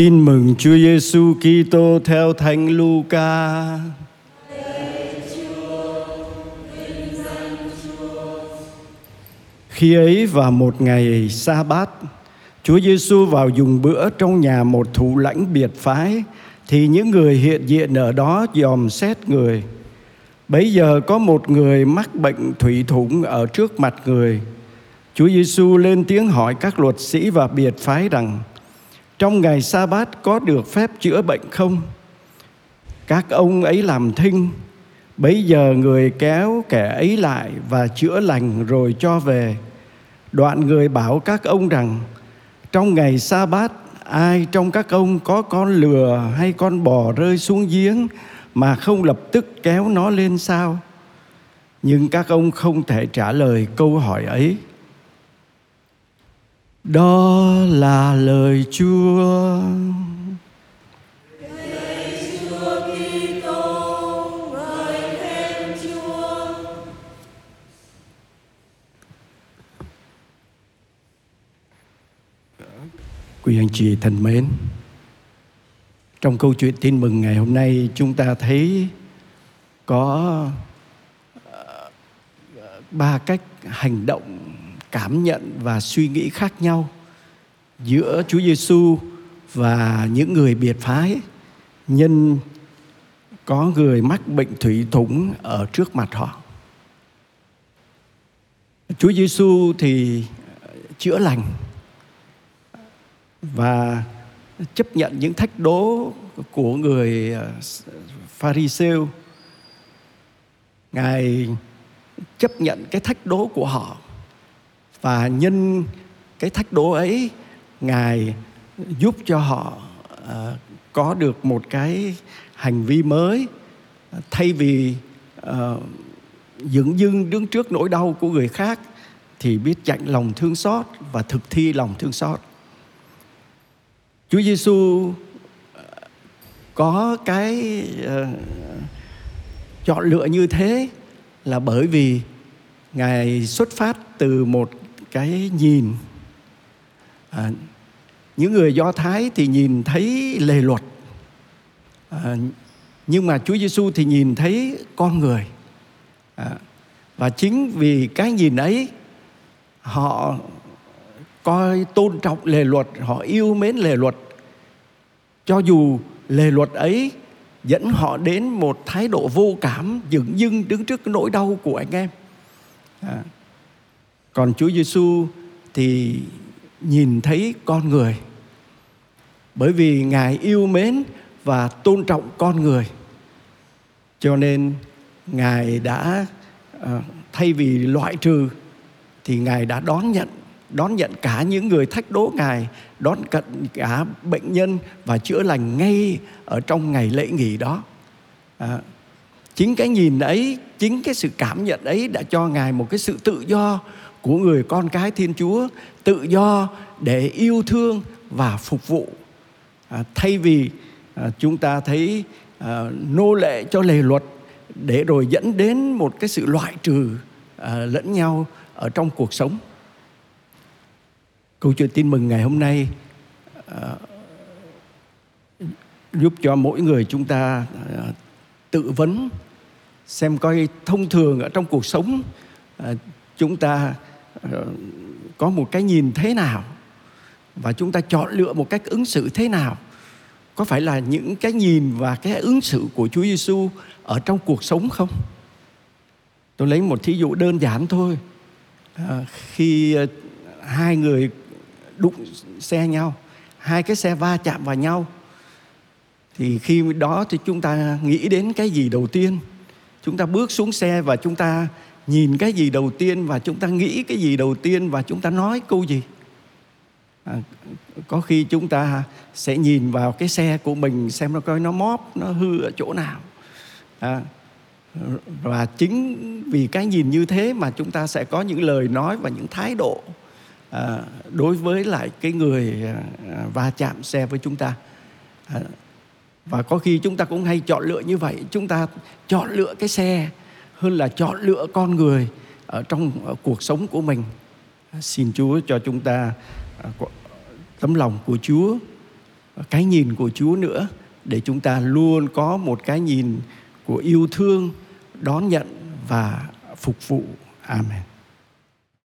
Tin mừng Chúa Giêsu Kitô theo Thánh Luca. Khi ấy vào một ngày sa bát, Chúa Giêsu vào dùng bữa trong nhà một thủ lãnh biệt phái thì những người hiện diện ở đó dòm xét người. Bấy giờ có một người mắc bệnh thủy thủng ở trước mặt người. Chúa Giêsu lên tiếng hỏi các luật sĩ và biệt phái rằng: trong ngày sa bát có được phép chữa bệnh không? Các ông ấy làm thinh bấy giờ người kéo kẻ ấy lại và chữa lành rồi cho về. Đoạn người bảo các ông rằng, trong ngày sa bát ai trong các ông có con lừa hay con bò rơi xuống giếng mà không lập tức kéo nó lên sao? Nhưng các ông không thể trả lời câu hỏi ấy đó là lời Chúa. Quý anh chị thân mến, trong câu chuyện tin mừng ngày hôm nay chúng ta thấy có ờ, ba cách hành động cảm nhận và suy nghĩ khác nhau giữa Chúa Giêsu và những người biệt phái nhân có người mắc bệnh thủy thủng ở trước mặt họ. Chúa Giêsu thì chữa lành và chấp nhận những thách đố của người ờ, Pharisêu. Ngài chấp nhận cái thách đố của họ và nhân cái thách đố ấy ngài giúp cho họ uh, có được một cái hành vi mới thay vì uh, dưng đứng trước nỗi đau của người khác thì biết chạnh lòng thương xót và thực thi lòng thương xót. Chúa Giêsu ờ, có cái uh, chọn lựa như thế là bởi vì ngài xuất phát từ một cái nhìn. À, những người do thái thì nhìn thấy lề luật. À, nhưng mà chúa giêsu thì nhìn thấy con người. À, và chính vì cái nhìn ấy họ coi tôn trọng lề luật họ yêu mến lề luật. Cho dù lề luật ấy dẫn họ đến một thái độ vô cảm dửng dưng đứng trước cái nỗi đau của anh em. À, còn Chúa Giêsu thì nhìn thấy con người. Bởi vì ngài yêu mến và tôn trọng con người. Cho nên ngài đã ờ, thay vì loại trừ thì ngài đã đón nhận đón nhận cả những người thách đố ngài đón cận cả bệnh nhân và chữa lành ngay ở trong ngày lễ nghỉ đó. À, chính cái nhìn ấy chính cái sự cảm nhận ấy đã cho ngài một cái sự tự do của người con cái Thiên Chúa tự do để yêu thương và phục vụ. À, thay vì à, chúng ta thấy à, nô lệ cho lề luật để rồi dẫn đến một cái sự loại trừ à, lẫn nhau ở trong cuộc sống. Câu chuyện tin mừng ngày hôm nay à, giúp cho mỗi người chúng ta à, tự vấn xem coi thông thường ở trong cuộc sống ờ, chúng ta ờ, có một cái nhìn thế nào và chúng ta chọn lựa một cách ứng xử thế nào có phải là những cái nhìn và cái ứng xử của Chúa Giêsu ở trong cuộc sống không? Tôi lấy một thí dụ đơn giản thôi. À, khi hai người đụng xe nhau, hai cái xe va chạm vào nhau thì khi đó thì chúng ta nghĩ đến cái gì đầu tiên? Chúng ta bước xuống xe và chúng ta nhìn cái gì đầu tiên và chúng ta nghĩ cái gì đầu tiên và chúng ta nói câu gì? À, có khi chúng ta sẽ nhìn vào cái xe của mình xem nó coi nó móp nó hư ở chỗ nào. À, và chính vì cái nhìn như thế mà chúng ta sẽ có những lời nói và những thái độ à, đối với lại cái người à, va chạm xe với chúng ta. À, và có khi chúng ta cũng hay chọn lựa như vậy chúng ta chọn lựa cái xe hơn là chọn lựa con người ở trong ở cuộc sống của mình xin chúa cho chúng ta à, tấm lòng của chúa cái nhìn của Chúa nữa để chúng ta luôn có một cái nhìn của yêu thương, đón nhận và phục vụ. Amen.